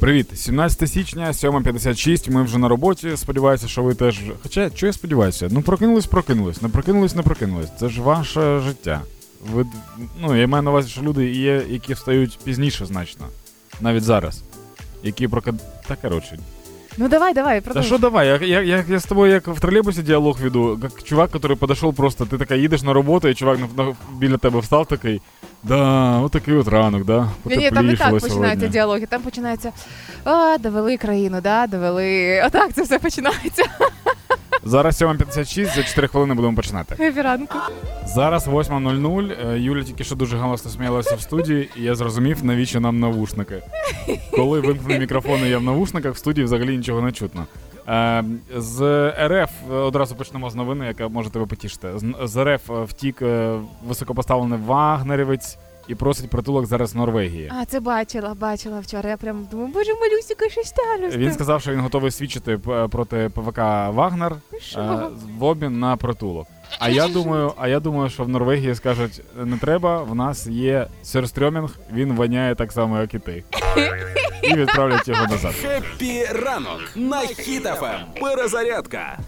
Привіт, 17 січня, 7.56, Ми вже на роботі. Сподіваюся, що ви теж. Хоча, що я сподіваюся? Ну прокинулись, прокинулись, не прокинулись, не прокинулись. Це ж ваше життя. Ви ну я маю на увазі, що люди є, які встають пізніше значно, навіть зараз. Які прокид... Та коротше, Ну давай, давай, Да продовжуй. что давай, я, я, я, я с тобой як в троллейбусе диалог веду, как чувак, который подошел просто, ты такая їдеш на роботу, і чувак на, на, біля тебе встав такий, да, от такий от ранок, да, Ні, там не так починаються діалоги. Там починається а, довели країну, да, довели. Отак це все починається. Зараз 7.56, за 4 хвилини будемо починати. Ранку. Зараз 8.00, е, Юля тільки що дуже голосно сміялася в студії, і я зрозумів, навіщо нам навушники. Коли вимкнули мікрофони, я в навушниках, в студії взагалі нічого не чутно. Е, з РФ е, одразу почнемо з новини, яка може тебе потішити. З, РФ е, втік е, високопоставлений вагнерівець і просить притулок зараз в Норвегії. А, це бачила, бачила вчора. Я прям думаю, боже, малюсіка, що сталося? Він сказав, що він готовий свідчити проти ПВК Вагнер в обмін на притулок. А я думаю, а я думаю, що в Норвегії скажуть, не треба, в нас є сюрстрьомінг, він воняє так само, як і ти. І відправлять його назад. Хеппі ранок на Хіт FM. Перезарядка.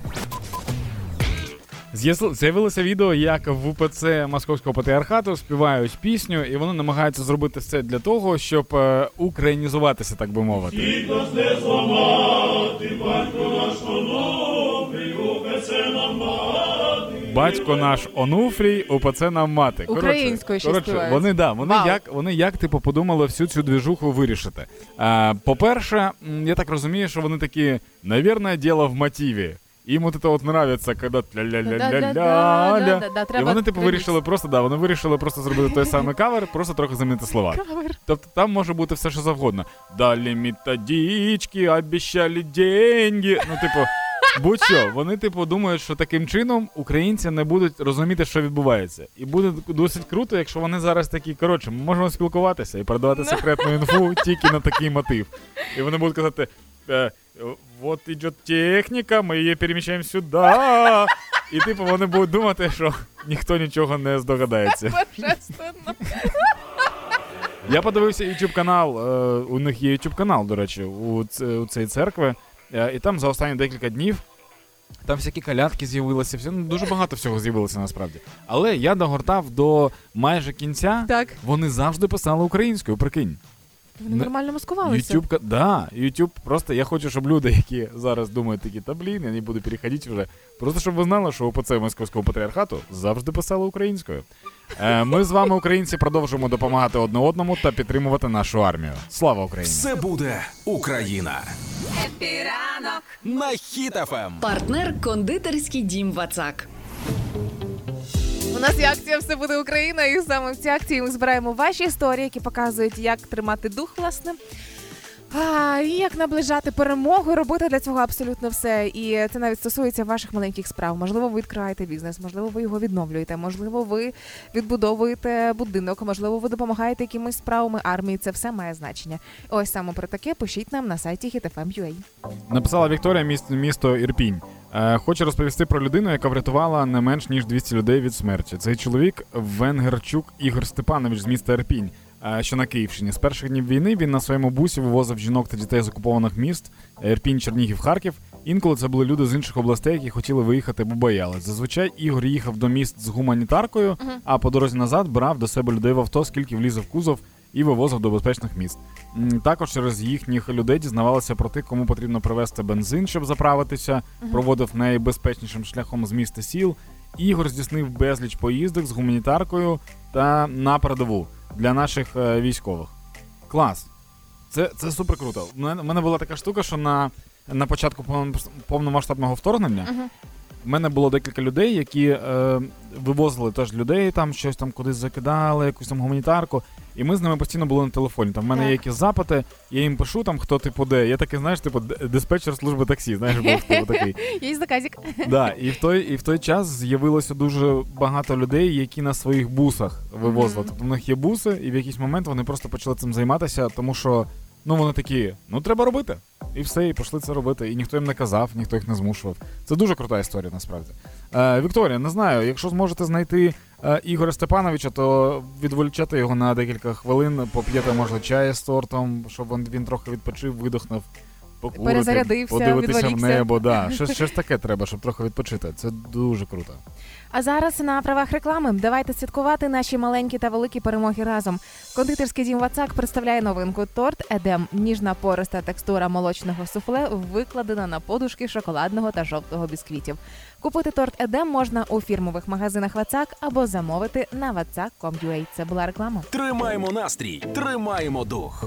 З'ясу- З'явилося відео, як в УПЦ Московського патріархату співають пісню, і вони намагаються зробити це для того, щоб е, українізуватися, так би мовити. Батько наш Онуфрій, УПЦ нам мати. Коротше- Українською ще коротше. Вони да, вони Вау. як вони як типу подумали всю цю двіжуху вирішити. Е, по-перше, я так розумію, що вони такі, навірне, діло в мотиві. Їм от це от нравиться, коли ля-ля-ля-ля-ля-ля. І вони, типу, вирішили просто, да, вони вирішили просто зробити той самий кавер, просто трохи замінити слова. Кавер. Тобто там може бути все, що завгодно. Далі методички, обіщали деньги. Ну, типу, будь-що. Вони, типу, думають, що таким чином українці не будуть розуміти, що відбувається. І буде досить круто, якщо вони зараз такі, коротше, ми можемо спілкуватися і передавати секретну інфу тільки на такий мотив. І вони будуть казати. Е, Вот идет техніка, ми її переміщаємо сюди. І типу вони будуть думати, що ніхто нічого не здогадається. Божественно. Я подивився YouTube канал. Е, у них є YouTube канал, до речі, у, ц- у цієї церкви. Е, і там за останні декілька днів там всякі калятки з'явилися, все, ну, дуже багато всього з'явилося насправді. Але я догортав до майже кінця. Так, Вони завжди писали українською, прикинь. Вони Не- нормально маскувалися. YouTube, да, YouTube просто я хочу, щоб люди, які зараз думають такі, та блін, я не буду переходити вже. Просто щоб ви знали, що УПЦ Московського патріархату завжди писали українською. Е, ми з вами, українці, продовжуємо допомагати одне одному та підтримувати нашу армію. Слава Україні! Все буде Україна. На Хіт FM. Партнер кондитерський дім Вацак. У нас є акція Все буде Україна, і саме в цій акції ми збираємо ваші історії, які показують, як тримати дух, власне. А, і як наближати перемогу, робити для цього абсолютно все. І це навіть стосується ваших маленьких справ. Можливо, ви відкриваєте бізнес, можливо, ви його відновлюєте, можливо, ви відбудовуєте будинок, можливо, ви допомагаєте якимось справами армії. Це все має значення. Ось саме про таке пишіть нам на сайті hitfm.ua. Написала Вікторія, місто, місто Ірпінь. Е, хочу розповісти про людину, яка врятувала не менш ніж 200 людей від смерті. Цей чоловік Венгерчук Ігор Степанович з міста Ірпінь, е, що на Київщині. З перших днів війни він на своєму бусі вивозив жінок та дітей з окупованих міст Ірпінь, Чернігів, Харків. Інколи це були люди з інших областей, які хотіли виїхати, бо боялись. Зазвичай Ігор їхав до міст з гуманітаркою, а по дорозі назад брав до себе людей в авто, скільки влізав в кузов і вивозив до безпечних міст. Також через їхніх людей дізнавалися про тих, кому потрібно привезти бензин, щоб заправитися, проводив найбезпечнішим шляхом з міста сіл. Ігор здійснив безліч поїздок з гуманітаркою та на передову для наших е, військових. Клас. Це, це супер круто. У мене, була така штука, що на, на початку повном- повномасштабного вторгнення в мене було декілька людей, які е, вивозили теж людей, там щось там кудись закидали, якусь там гуманітарку. І ми з ними постійно були на телефоні. Там в мене є якісь запити, я їм пишу там, хто типу де. Я такий, знаєш, типу, диспетчер служби таксі, знаєш, був типу, такий. Є заказик. Да, і в той, і в той час з'явилося дуже багато людей, які на своїх бусах вивозили. Мгм. Тобто в них є буси, і в якийсь момент вони просто почали цим займатися, тому що ну вони такі, ну треба робити. І все, і пішли це робити. І ніхто їм не казав, ніхто їх не змушував. Це дуже крута історія, насправді. Е, Вікторія, не знаю, якщо зможете знайти е, Ігоря Степановича, то відволічати його на декілька хвилин, поп'єте, може, чаю з тортом, щоб він, він трохи відпочив, видохнув. Покурити, Перезарядився, подивитися в небо. Да. Щось, щось таке треба, щоб трохи відпочити. Це дуже круто. А зараз на правах реклами давайте святкувати наші маленькі та великі перемоги разом. Кондитерський дім Вацак представляє новинку торт Едем. Ніжна пориста текстура молочного суфле викладена на подушки шоколадного та жовтого бісквітів. Купити торт Едем можна у фірмових магазинах Вацак або замовити на vatsak.com.ua. Це була реклама. Тримаємо настрій, тримаємо дух.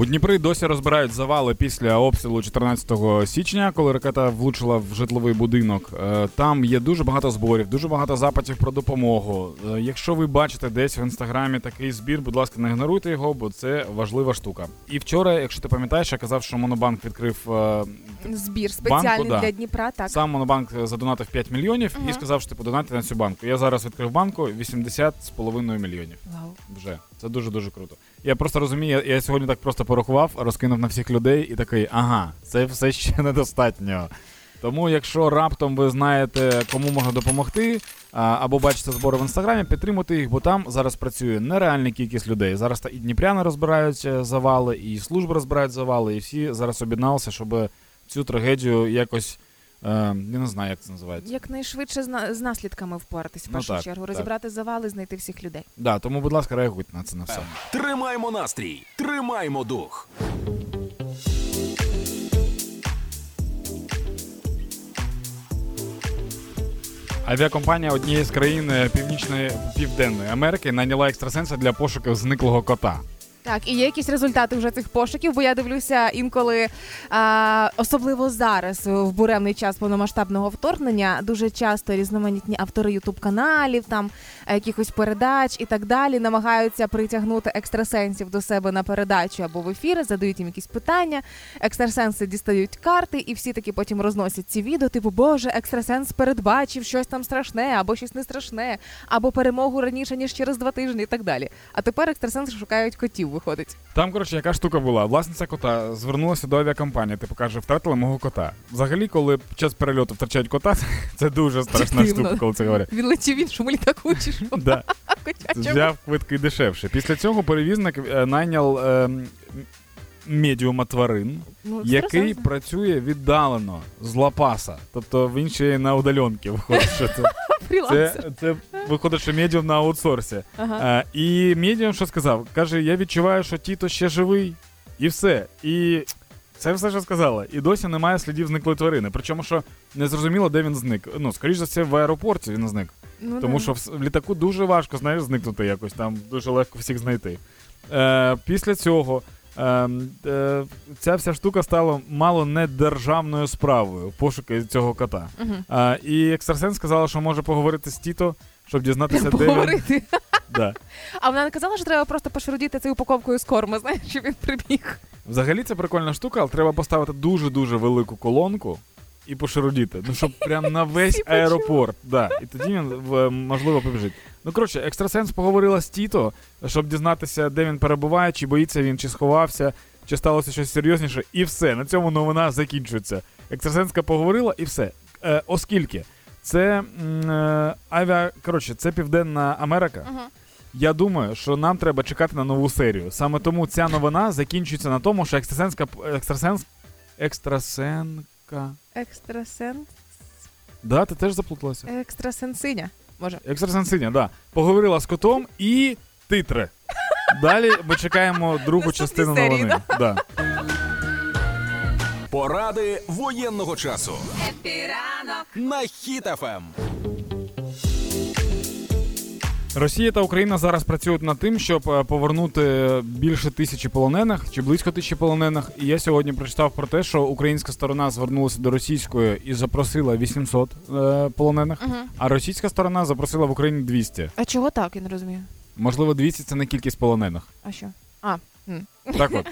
У Дніпрі досі розбирають завали після обстрілу 14 січня, коли ракета влучила в житловий будинок. Е, Там є дуже багато зборів, дуже багато запитів про допомогу. Е, Якщо ви бачите десь в інстаграмі такий збір, будь ласка, не ігноруйте його, бо це важлива штука. І вчора, якщо ти пам'ятаєш, я казав, що Монобанк відкрив е, Збір спеціальний Банку, да. для Дніпра. Так сам Монобанк задонатив 5 мільйонів і сказав, що типу донати на цю банку. Я зараз відкрив банку 80,5 мільйонів. Вау. Вже це дуже дуже круто. Я просто розумію, я, я сьогодні так просто порахував, розкинув на всіх людей і такий, ага, це все ще недостатньо. Тому, якщо раптом ви знаєте, кому можна допомогти, або бачите збори в інстаграмі, підтримуйте їх, бо там зараз працює нереальна кількість людей. Зараз та і дніпряни розбирають е, завали, і служби розбирають завали, і всі зараз об'єдналися, щоб цю трагедію якось. Е, я не знаю, як це називається. Якнайшвидше з, з наслідками впоратись в Ну так, чергу, так. розібрати завали, знайти всіх людей. Да, тому, будь ласка, реагуйте на це на все. Тримаємо настрій, тримаємо дух. Авіакомпанія однієї з країн е, Північної Південної Америки найняла екстрасенса для пошуків зниклого кота. Так, і є якісь результати вже цих пошуків, бо я дивлюся інколи, а, особливо зараз, в буремний час повномасштабного вторгнення, дуже часто різноманітні автори ютуб каналів, там е, якихось передач і так далі намагаються притягнути екстрасенсів до себе на передачу або в ефір, задають їм якісь питання. Екстрасенси дістають карти, і всі таки потім розносять ці відео. Типу, Боже, екстрасенс передбачив щось там страшне, або щось не страшне, або перемогу раніше ніж через два тижні, і так далі. А тепер екстрасенси шукають котів, виходить. Там, коротше, яка штука була. Власниця кота звернулася до авіакомпанії, типу каже, втратили мого кота. Взагалі, коли під час перельоту втрачають кота, це дуже страшна Дивно. штука, коли це говорять. Він летів в іншому літаку, чи що? Да. Котячому. Взяв квитки дешевше. Після цього перевізник е, найняв е, медіума тварин, Ну, який працює віддалено з лапаса. Тобто він ще й на удаленки виходить. Що це, Фрілансер. це, це виходить, що медіум на аутсорсі. Ага. Е, і медіум що сказав? Каже: я відчуваю, що тіто ще живий, і все. І це все, що сказала. І досі немає слідів зниклої тварини. Причому, що не зрозуміло, де він зник. Ну, скоріш за все, в аеропорті він зник. Ну, Тому да. що в, в літаку дуже важко, знаєш, зникнути якось, там дуже легко всіх знайти. Е, після цього. Е, е, ця вся штука стала мало не державною справою пошуки цього кота. Е, і екстрасенс сказала, що може поговорити з Тіто, щоб дізнатися, де він. Да. А вона не казала, що треба просто пошарудіти цією упаковкою з корма, знаєш, щоб він прибіг. Взагалі це прикольна штука, але треба поставити дуже-дуже велику колонку і пошарудіти. Ну, щоб прям на весь аеропорт. Да. І тоді він можливо побіжить. Ну, коротше, екстрасенс поговорила з Тіто, щоб дізнатися, де він перебуває, чи боїться він, чи сховався, чи сталося щось серйозніше, і все. На цьому новина закінчується. Екстрасенска поговорила і все. Е, оскільки це е, авіа, коротше, це Південна Америка. Угу. Я думаю, що нам треба чекати на нову серію. Саме тому ця новина закінчується на тому, що екстрасенска екстрасенс. Екстрасенка. Екстрасенс. Да, ти теж заплуталася? Екстрасенсиня. Може. Екстрасенсиня, да. Поговорила з котом і титри. Далі ми чекаємо другу частину серії, новини. Да. Поради воєнного часу. На Ем. Хіт FM. Росія та Україна зараз працюють над тим, щоб е, повернути більше тисячі полонених чи близько тисячі полонених. І я сьогодні прочитав про те, що українська сторона звернулася до російської і запросила 800 е, полонених, Угу. а російська сторона запросила в Україні 200. А чого так, я не розумію. Можливо, 200 – це не кількість полонених. А що? А. Так от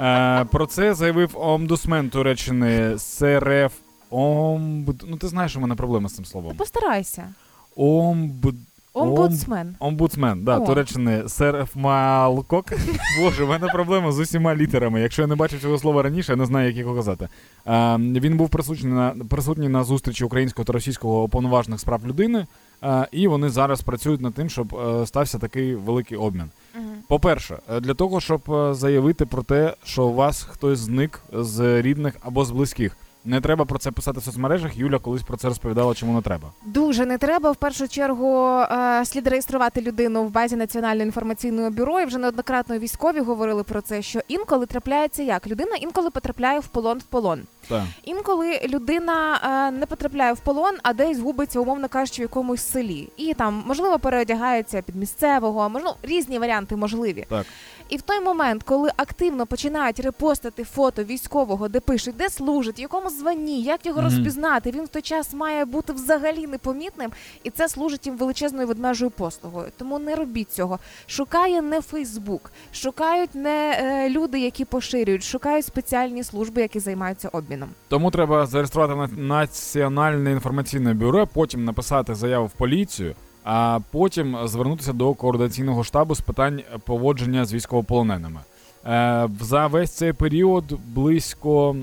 е, про це заявив омбудсмен Туреччини СРФ Омбуд. Ну ти знаєш, у мене проблема з цим словом. постарайся. Омбуд. Омбудсмен. Омбудсмен, да, О. Туреччини Серфмалкок. Боже, в мене проблема з усіма літерами. Якщо я не бачив цього слова раніше, я не знаю, як його казати. Е, він був присутній на присутній на зустрічі українського та російського уповноважених справ людини, е, і вони зараз працюють над тим, щоб е, стався такий великий обмін. Мгм. По-перше, е, для того, щоб е, заявити про те, що у вас хтось зник з рідних або з близьких. Не треба про це писати в соцмережах. Юля колись про це розповідала, чому не треба. Дуже не треба. В першу чергу е, слід реєструвати людину в базі Національного інформаційного бюро. І вже неоднократно військові говорили про це, що інколи трапляється як людина інколи потрапляє в полон в полон. Так. Інколи людина е, не потрапляє в полон, а десь губиться, умовно кажучи, в якомусь селі. І там можливо переодягається під місцевого, можливо, різні варіанти можливі. Так. І в той момент, коли активно починають репостити фото військового, де пишуть, де служить, в якому званні, як його Мгм. розпізнати, він в той час має бути взагалі непомітним, і це служить їм величезною ведмежою послугою. Тому не робіть цього. Шукає не Фейсбук, шукають не е, люди, які поширюють, шукають спеціальні служби, які займаються обміном. Тому треба зареєструвати Національне інформаційне бюро, потім написати заяву в поліцію, а потім звернутися до координаційного штабу з питань поводження з військовополоненими. Е, за весь цей період близько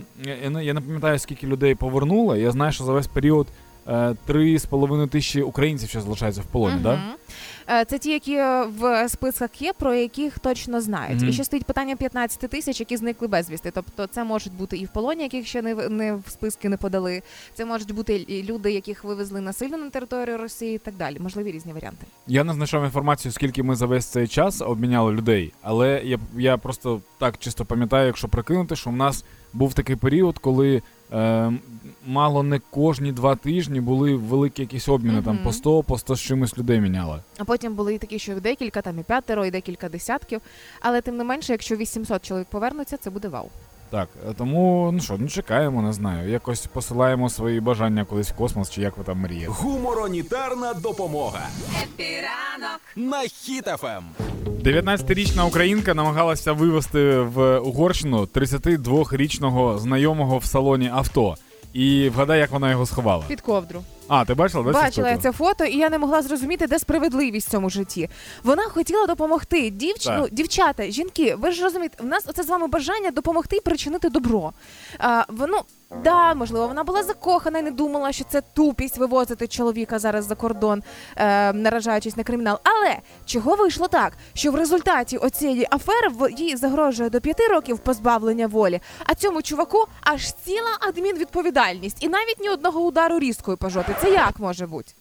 я не, пам'ятаю скільки людей повернули. Я знаю, що за весь період е, три з половиною тисячі українців ще залишаються в полоні. Мгм. Да? Е, Це ті, які е, в списках є, про яких точно знають. Мгм. І ще стоїть питання 15 тисяч, які зникли безвісти. Тобто це можуть бути і в полоні, яких ще не в- не в списки не подали. Це можуть бути і люди, яких вивезли насильно на територію Росії, і так далі. Можливі різні варіанти. Я не знайшов інформацію, скільки ми за весь цей час обміняли людей, але я, я просто так чисто пам'ятаю, якщо прикинути, що в нас був такий період, коли е, мало не кожні два тижні були великі якісь обміни, там по 100, по 100 з чимось людей міняли. А потім були і такі, що декілька, там і п'ятеро, і декілька десятків. Але тим не менше, якщо 800 чоловік повернуться, це буде вау. Так, е, тому ну що, ну чекаємо, не знаю. Якось посилаємо свої бажання колись в космос, чи як ви там мрієте. Гуморонітарна допомога. На Ем. Хіт-ФМ. 19-річна українка намагалася вивезти в Угорщину 32-річного знайомого в салоні авто. І вгадай, як вона його сховала. Під ковдру. А, ти бачила? да, Бачила я це фото, і я не могла зрозуміти, де справедливість в цьому житті. Вона хотіла допомогти. Дівч... Так. Ну, дівчата, жінки, ви ж розумієте, в нас оце з вами бажання допомогти і причинити добро. А, воно, да, можливо, вона була закохана і не думала, що це тупість вивозити чоловіка зараз за кордон, е, наражаючись на кримінал. Але чого вийшло так, що в результаті оцієї афери їй загрожує до п'яти років позбавлення волі, а цьому чуваку аж ціла адмінвідповідальність, і навіть ні одного удару різкою по жопі. Це як може бути?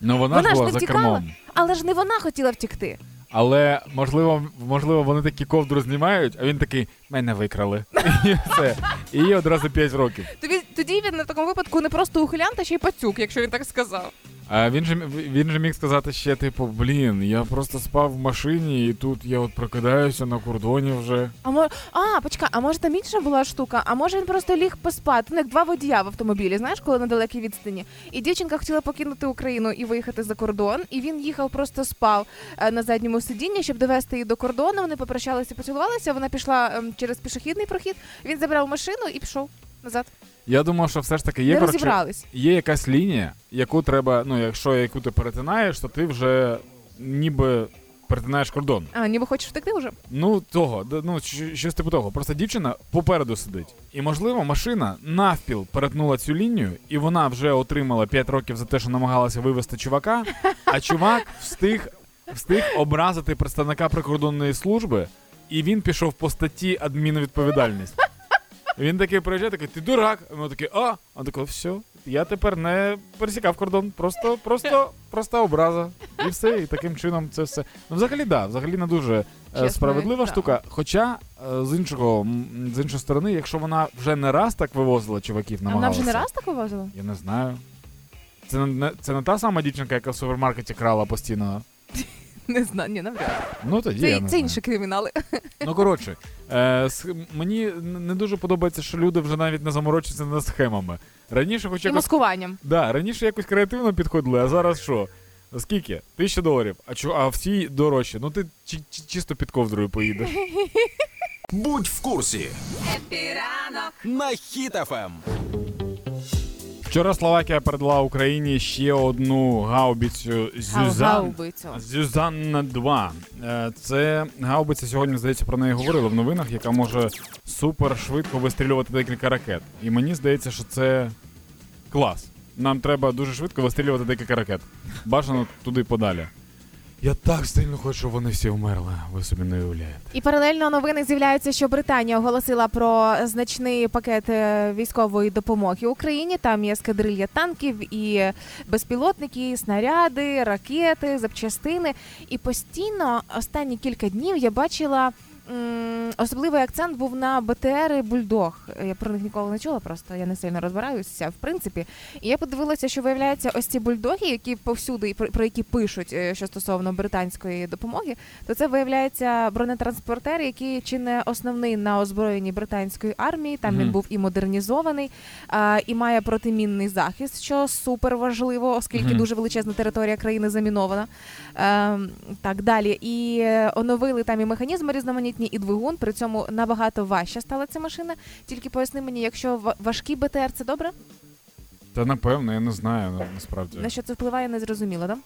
Ну вона, Вона ж ж була не за втікала. кермом. Але ж не вона хотіла втікти. Але можливо, можливо, вони такі ковдру знімають, а він такий мене викрали. І все. І одразу 5 років. Тобі тоді він на такому випадку не просто ухилянт, а ще й пацюк, якщо він так сказав. А він же він же міг сказати ще, типу, блін, я просто спав в машині, і тут я от прокидаюся на кордоні вже. А мо... а, почекай, а може там інша була штука? А може він просто ліг поспати? Ну, як два водія в автомобілі, знаєш, коли на далекій відстані. І дівчинка хотіла покинути Україну і виїхати за кордон. І він їхав, просто спав е, на задньому сидінні, щоб довести її до кордону. Вони попрощалися, поцілувалися. Вона пішла ем, через пішохідний прохід. Він забрав машину і пішов назад. Я думав, що все ж таки є Не коротше, розібрались. є якась лінія, яку треба, ну, якщо яку ти перетинаєш, то ти вже ніби перетинаєш кордон. А, ніби хочеш втекти вже? Ну, того, д- ну, щ- щось типу того. Просто дівчина попереду сидить. І, можливо, машина навпіл перетнула цю лінію, і вона вже отримала 5 років за те, що намагалася вивезти чувака, а чувак встиг, встиг образити представника прикордонної служби, і він пішов по статті адмінвідповідальність. Він такий приїжджає, такий, ти дурак. Ми такі, а, а такий, все, я тепер не пересікав кордон, просто, просто, просто образа. І все, і таким чином це все. Ну, взагалі, да, взагалі не дуже е, Чесно, справедлива да. штука. Хоча, е, з іншого, з іншої сторони, якщо вона вже не раз так вивозила чуваків, А вона вже не раз так вивозила? Я не знаю. Це не, це не та сама дівчинка, яка в супермаркеті крала постійно. Не знаю, ні, навряд. Ну тоді. Це, я це знаю. інші кримінали. Ну коротше, е, сх- мені не дуже подобається, що люди вже навіть не заморочуються над схемами. Раніше, хоч І якось, маскуванням. да, раніше якось креативно підходили, а зараз що? Скільки? Тисяча доларів. А чо, а всі дорожчі. Ну ти чи, чи- чисто під ковдрою поїдеш. Будь в курсі. На Хіт-ФМ. Вчора Словакія передала Україні ще одну гаубицю Зюзан. Зюзанна 2. Е, Це гаубиця сьогодні, здається, про неї говорили в новинах, яка може супер швидко вистрілювати декілька ракет. І мені здається, що це клас. Нам треба дуже швидко вистрілювати декілька ракет. Бажано туди подалі. Я так сильно хочу, щоб вони всі вмерли. Ви собі не уявляєте. І паралельно новини з'являються, що Британія оголосила про значний пакет е, військової допомоги Україні. Там є скадрилья танків і безпілотники, і снаряди, ракети, запчастини. І постійно останні кілька днів я бачила. Особливий акцент був на БТРи Бульдог. Я про них ніколи не чула, просто я не сильно розбираюся в принципі. І я подивилася, що виявляється, ось ці бульдоги, які повсюди про, які пишуть, е, що стосовно британської допомоги, то це виявляється бронетранспортер, який чи не основний на озброєнні британської армії. Там він був і модернізований, а, і має протимінний захист, що супер важливо, оскільки Мгм. дуже величезна територія країни замінована. Ем, так далі. І е, оновили там і механізми різноманітні, і двигун. При цьому набагато важча стала ця машина. Тільки поясни мені, якщо ва- важкий БТР, це добре? Та напевно, я не знаю насправді. На що це впливає, не зрозуміло, да?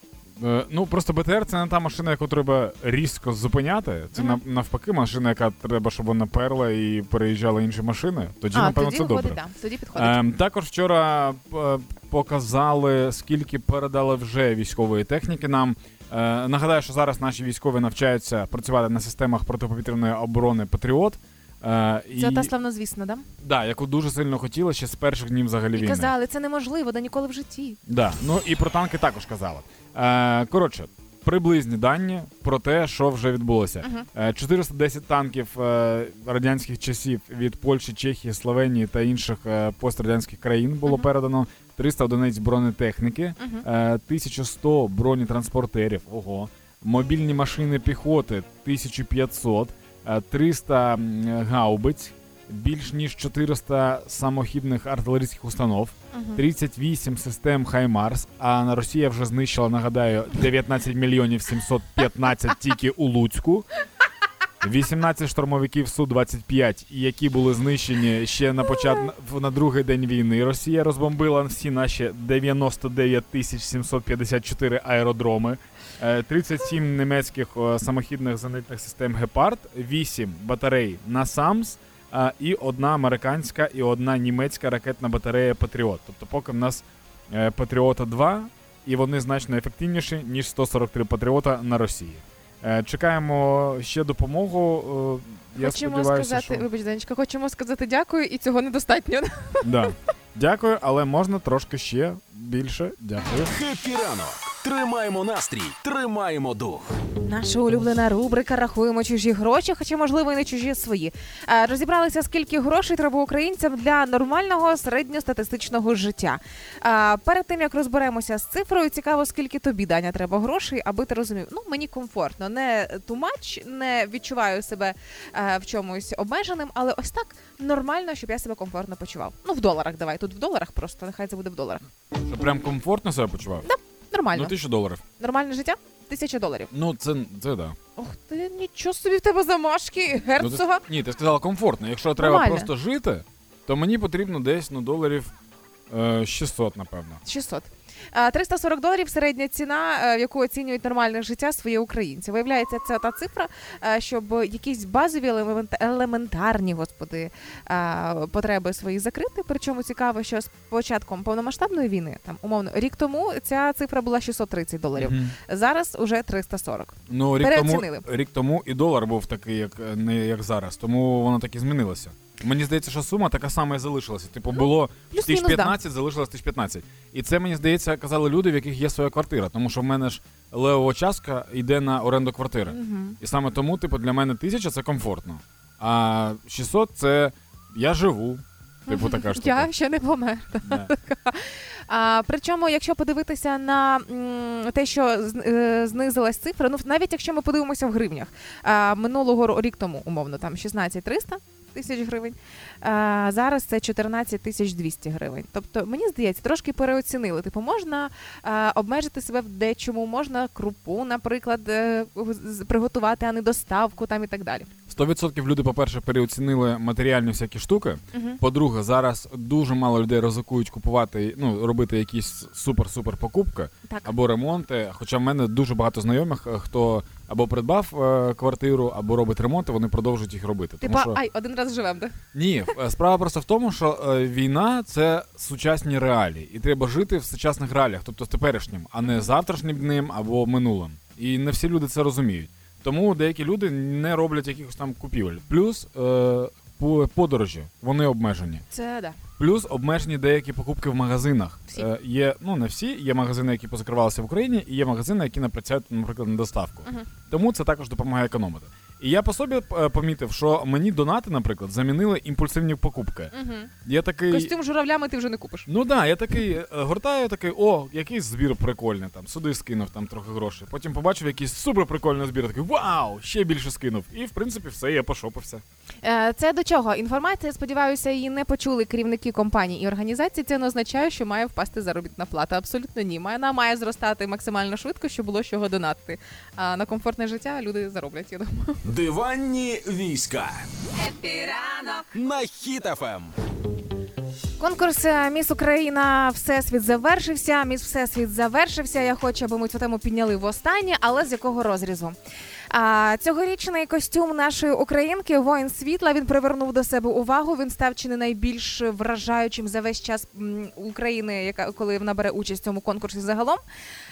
Е, Ну просто БТР це не та машина, яку треба різко зупиняти. Це нав- навпаки машина, яка треба, щоб вона перла і переїжджали інші машини. Тоді, а, напевно, тоді це виходить, добре. да. Тоді підходить. Ем, також вчора е, показали, скільки передали вже військової техніки нам. Е, нагадаю, що зараз наші військові навчаються працювати на системах протиповітряної оборони Патріот. Е, Це і, та славнозвісна, да? да, яку дуже сильно хотіли ще з перших днів взагалі І війни. казали, це неможливо, да ніколи в житті. Да. Ну і про танки також казали. Е, коротше, приблизні дані про те, що вже відбулося. Е, 410 танків е, радянських часів від Польщі, Чехії, Словенії та інших е, пострадянських країн було Мгм. передано. 300 одиниць бронетехніки, е, 1100 бронетранспортерів. Ого. Мобільні машини піхоти 1500, е, 300 гаубиць, більш ніж 400 самохідних артилерійських установ. Мгм. 38 систем Хаймарс, а на Росія вже знищила, нагадаю, 19 мільйонів 715 тільки у Луцьку. 18 штурмовиків Су-25, які були знищені ще на початку на другий день війни. Росія розбомбила всі наші 99 тисяч 754 аеродроми, е, 37 німецьких е, самохідних зенитних систем Гепард, 8 батарей НАСАМС, а, і одна американська і одна німецька ракетна батарея Патріот. Тобто, поки в нас е, Патріота 2, і вони значно ефективніші, ніж 143 Патріота на Росії. Е, Чекаємо ще допомогу. е, Я хочемо сподіваюся, сказати, що... вибач, Данечка, хочемо сказати дякую, і цього недостатньо. Да. Дякую, але можна трошки ще більше. Дякую. Хеппі ранок. Тримаємо настрій, тримаємо дух. Наша улюблена рубрика Рахуємо чужі гроші, хоча, можливо, і не чужі свої. Е, Розібралися, скільки грошей треба українцям для нормального середньостатистичного життя. Е, Перед тим як розберемося з цифрою, цікаво, скільки тобі Даня треба грошей, аби ти розумів. Ну мені комфортно, не тумач, не відчуваю себе е, в чомусь обмеженим, але ось так нормально, щоб я себе комфортно почував. Ну в доларах давай. Тут в доларах просто нехай це буде в доларах. Що прям комфортно себе почував? Нормально, Ну, тисяча доларів. нормальне життя. Тисяча доларів. Ну, це, це да. Ох ти нічого собі в тебе замашки, Ну, ти, герцога. ні, ти сказала комфортно. Якщо треба Нормально. просто жити, то мені потрібно десь ну, доларів е, 600, напевно. 600. А, 340 доларів середня ціна, е, в яку оцінюють нормальне життя свої українці. Виявляється, це та цифра, е, щоб якісь базові елемент- елементарні господи е, потреби свої закрити. Причому цікаво, що з початком повномасштабної війни, там умовно рік тому ця цифра була 630 доларів. Мгм. Зараз уже 340. Ну, рік тому, рік тому і долар був такий, як е, не як зараз, тому воно так і змінилося. Мені здається, що сума така сама і залишилася. Типу, було плюс-мінус, 1015, залишилось 1015. І це мені здається, казали люди, в яких є своя квартира. Тому що в мене ж левова частка йде на оренду квартири. Угу. І саме тому, типу, для мене 1000 це комфортно. А 600 це я живу. Типу, така штука. Я ще не помер. Да. А, причому, якщо подивитися на м, те, що е, знизилась цифра, ну навіть якщо ми подивимося в гривнях, а, минулого рік тому, умовно, там 16 300 тисяч гривень, а, зараз це 14 тисяч 200 гривень. Тобто, мені здається, трошки переоцінили. Типу, можна а, обмежити себе в дечому, можна крупу, наприклад, е, приготувати, а не доставку там і так далі. 100% люди, по-перше, переоцінили матеріальні всякі штуки. Мгм. По-друге, зараз дуже мало людей ризикують купувати, ну, робити якісь супер-супер покупки Так. або ремонти. Хоча в мене дуже багато знайомих, е, хто або придбав е, квартиру, або робить ремонти, вони продовжують їх робити. Типа, що ай, один раз живем, да? ні, е, справа просто в тому, що е, війна це сучасні реалії, і треба жити в сучасних реаліях, тобто з теперішнім, а не завтрашнім днем або минулим. І не всі люди це розуміють. Тому деякі люди не роблять якихось там купівель. Плюс е, подорожі вони обмежені. Це да. Плюс обмежені деякі покупки в магазинах. Всі. Е, є, ну не всі, є магазини, які позакривалися в Україні, і є магазини, які не працюють, наприклад, на доставку. Угу. Тому це також допомагає економити. І я по собі е, помітив, що мені донати, наприклад, замінили імпульсивні покупки. Угу. Я такий. Костюм з журавлями ти вже не купиш. Ну да, я такий е, гортаю, такий, о, якийсь збір прикольний там. Сюди скинув там трохи грошей. Потім побачив якийсь супер прикольний збір, такий вау! Ще більше скинув. І в принципі все, я пошопився. Е, Це до чого? Інформація, сподіваюся, її не почули керівники компаній і організацій. Це не означає, що має впасти заробітна плата. Абсолютно ні. Вона має зростати максимально швидко, щоб було чого донатити. А на комфортне життя люди зароблять, я думаю. Диванні війська. На Ем. Хіт FM. Конкурс е, Міс Україна Всесвіт завершився. Міс Всесвіт завершився. Я хочу, аби ми цю тему підняли в останнє, але з якого розрізу? А, цьогорічний костюм нашої українки воїн світла. Він привернув до себе увагу. Він став чи не найбільш вражаючим за весь час України, яка коли набере участь в цьому конкурсі загалом.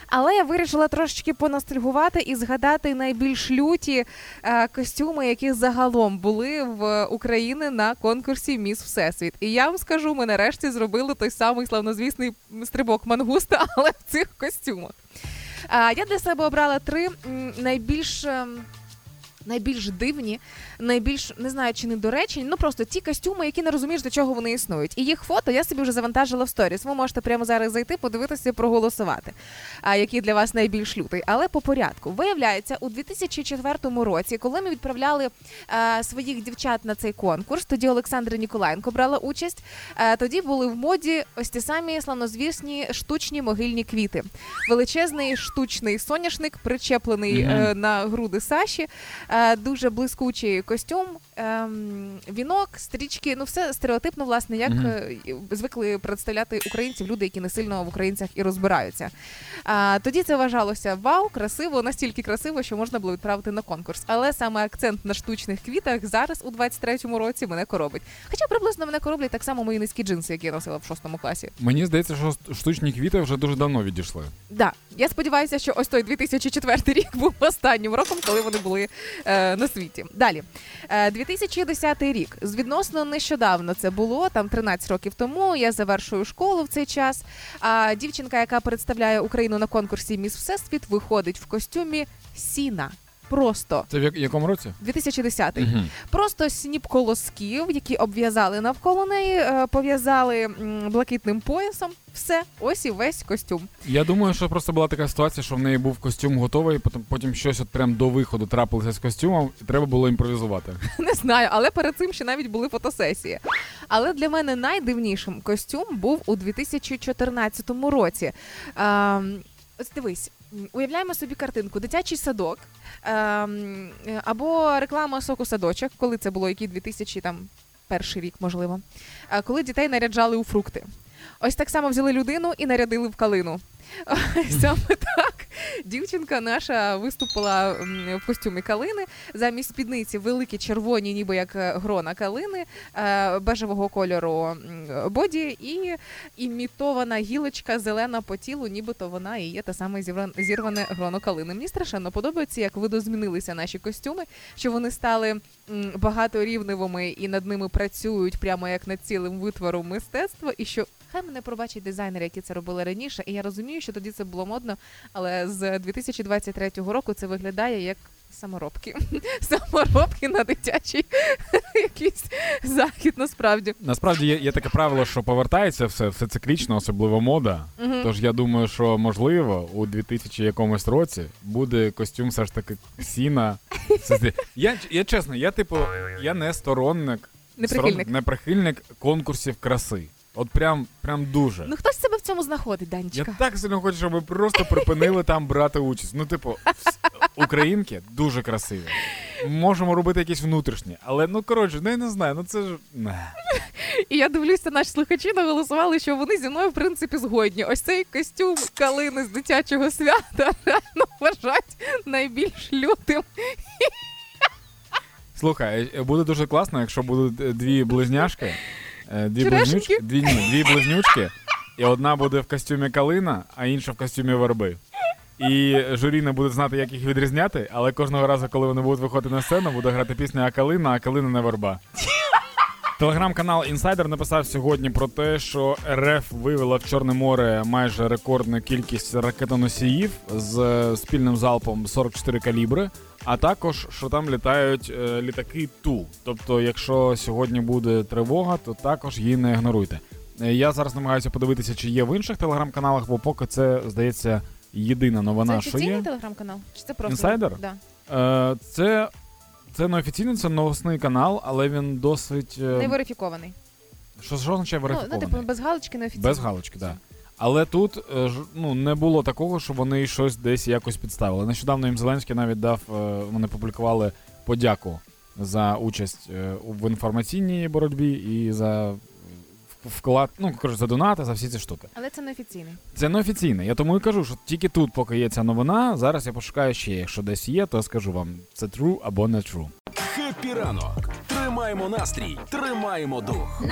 Але я вирішила трошечки поностальгувати і згадати найбільш люті е, костюми, які загалом були в Україні на конкурсі Міс Всесвіт. І я вам скажу, ми нарешті зробили той самий славнозвісний стрибок мангуста, але в цих костюмах. Я для себе обрала три найбільш. ем, Найбільш дивні, найбільш не знаю, чи недоречні, ну просто ті костюми, які не розумієш, до чого вони існують. І їх фото я собі вже завантажила в сторіс. Ви можете прямо зараз зайти, подивитися проголосувати. А який для вас найбільш лютий. Але по порядку виявляється, у 2004 році, коли ми відправляли е, своїх дівчат на цей конкурс, тоді Олександра Ніколаєнко брала участь. Е, тоді були в моді ось ті самі славнозвісні штучні могильні квіти. Величезний штучний соняшник, причеплений Мгм. е, на груди Саші, дуже блискучий костюм, ем, вінок, стрічки. Ну все стереотипно, власне, як е, звикли представляти українців, люди, які не сильно в українцях і розбираються. А, тоді це вважалося вау, красиво, настільки красиво, що можна було відправити на конкурс. Але саме акцент на штучних квітах зараз у 23-му році мене коробить. Хоча приблизно мене короблять так само мої низькі джинси, які я носила в шостому класі. Мені здається, що штучні квіти вже дуже давно відійшли. Да, я сподіваюся, що ось той 2004 рік був останнім роком, коли вони були е, на світі. Далі, 2010 рік. З відносно нещодавно це було там 13 років тому. Я завершую школу в цей час. А дівчинка, яка представляє Україну на конкурсі Міс Всесвіт, виходить в костюмі Сіна. Просто Це в якому році? 2010 Мгм. Просто сніп колосків, які обв'язали навколо неї, е, пов'язали блакитним поясом. Все, ось і весь костюм. Я думаю, що просто була така ситуація, що в неї був костюм готовий, потім, потім щось от прям до виходу трапилося з костюмом, і треба було імпровізувати. Не знаю, але перед цим ще навіть були фотосесії. Але для мене найдивнішим костюм був у 2014 році. Ем, ось дивись, уявляємо собі картинку: дитячий садок ем, е, або реклама соку садочок, коли це було який 2000 там. Перший рік, можливо, е, коли дітей наряджали у фрукти. Ось так само взяли людину і нарядили в калину. Саме так дівчинка наша виступила в костюмі калини. Замість спідниці великі червоні, ніби як е, грона калини, е, бежевого кольору боді і імітована гілочка зелена по тілу, нібито вона і є те саме зірван- зірване гроно калини. Мені страшенно подобається, як видозмінилися наші костюми, що вони стали багаторівневими і над ними працюють прямо як над цілим витвором мистецтва, і що. Хай мене пробачать дизайнери, які це робили раніше, і я розумію, що тоді це було модно, але з 2023 року це виглядає як саморобки. Саморобки на дитячий якийсь захід, насправді. Насправді є, є таке правило, що повертається все, все циклічно, особливо мода. Мгм. Тож я думаю, що можливо у 2000 якомусь році буде костюм все ж таки сіна. Я, я чесно, я типу, я не сторонник, Не сторон- прихильник. не прихильник конкурсів краси. От прям, прям дуже. Ну хтось себе в цьому знаходить, Я так сильно хочу, щоб ви просто припинили там брати участь. Ну, типу, українки дуже красиві. можемо робити якісь внутрішні. Але ну коротше, ну я не знаю, ну це ж. не. І я дивлюся, наші слухачі наголосували, що вони зі мною в принципі згодні. Ось цей костюм калини з дитячого свята реально вважать найбільш лютим. Слухай, е, буде дуже класно, якщо будуть е, дві близняшки. Е, Дві близнючки, дві, ні, дві близнючки, і одна буде в костюмі калина, а інша в костюмі верби. І журі не буде знати, як їх відрізняти, але кожного разу, коли вони будуть виходити на сцену, буде грати пісня а калина, а калина не верба. Телеграм-канал Інсайдер написав сьогодні про те, що РФ вивела в Чорне море майже рекордну кількість ракетоносіїв з е, спільним залпом 44 калібри, а також що там літають е, літаки Ту. Тобто, якщо сьогодні буде тривога, то також її не ігноруйте. Е, Я зараз намагаюся подивитися, чи є в інших телеграм-каналах, бо поки це здається єдина новина, це що офіційний є. телеграм-канал? Чи це просто Інсайдер? Да. Е, Це, це не офіційний, це новосний канал, але він досить. е, Не верифікований. Що, що означає Ну, ну, типу, без галочки не офіційний. Без галочки, так. Да. Але тут е, ж, ну, не було такого, що вони щось десь якось підставили. Нещодавно їм Зеленський навіть дав, е, вони публікували подяку за участь е, в інформаційній боротьбі і за вклад, ну, коротше, за донати, за всі ці штуки. Але це не офіційний. Це не офіційне. Я тому і кажу, що тільки тут, поки є ця новина, зараз я пошукаю ще. Якщо десь є, то скажу вам, це true або не true. Хеппі ранок. Тримаємо настрій, тримаємо дух.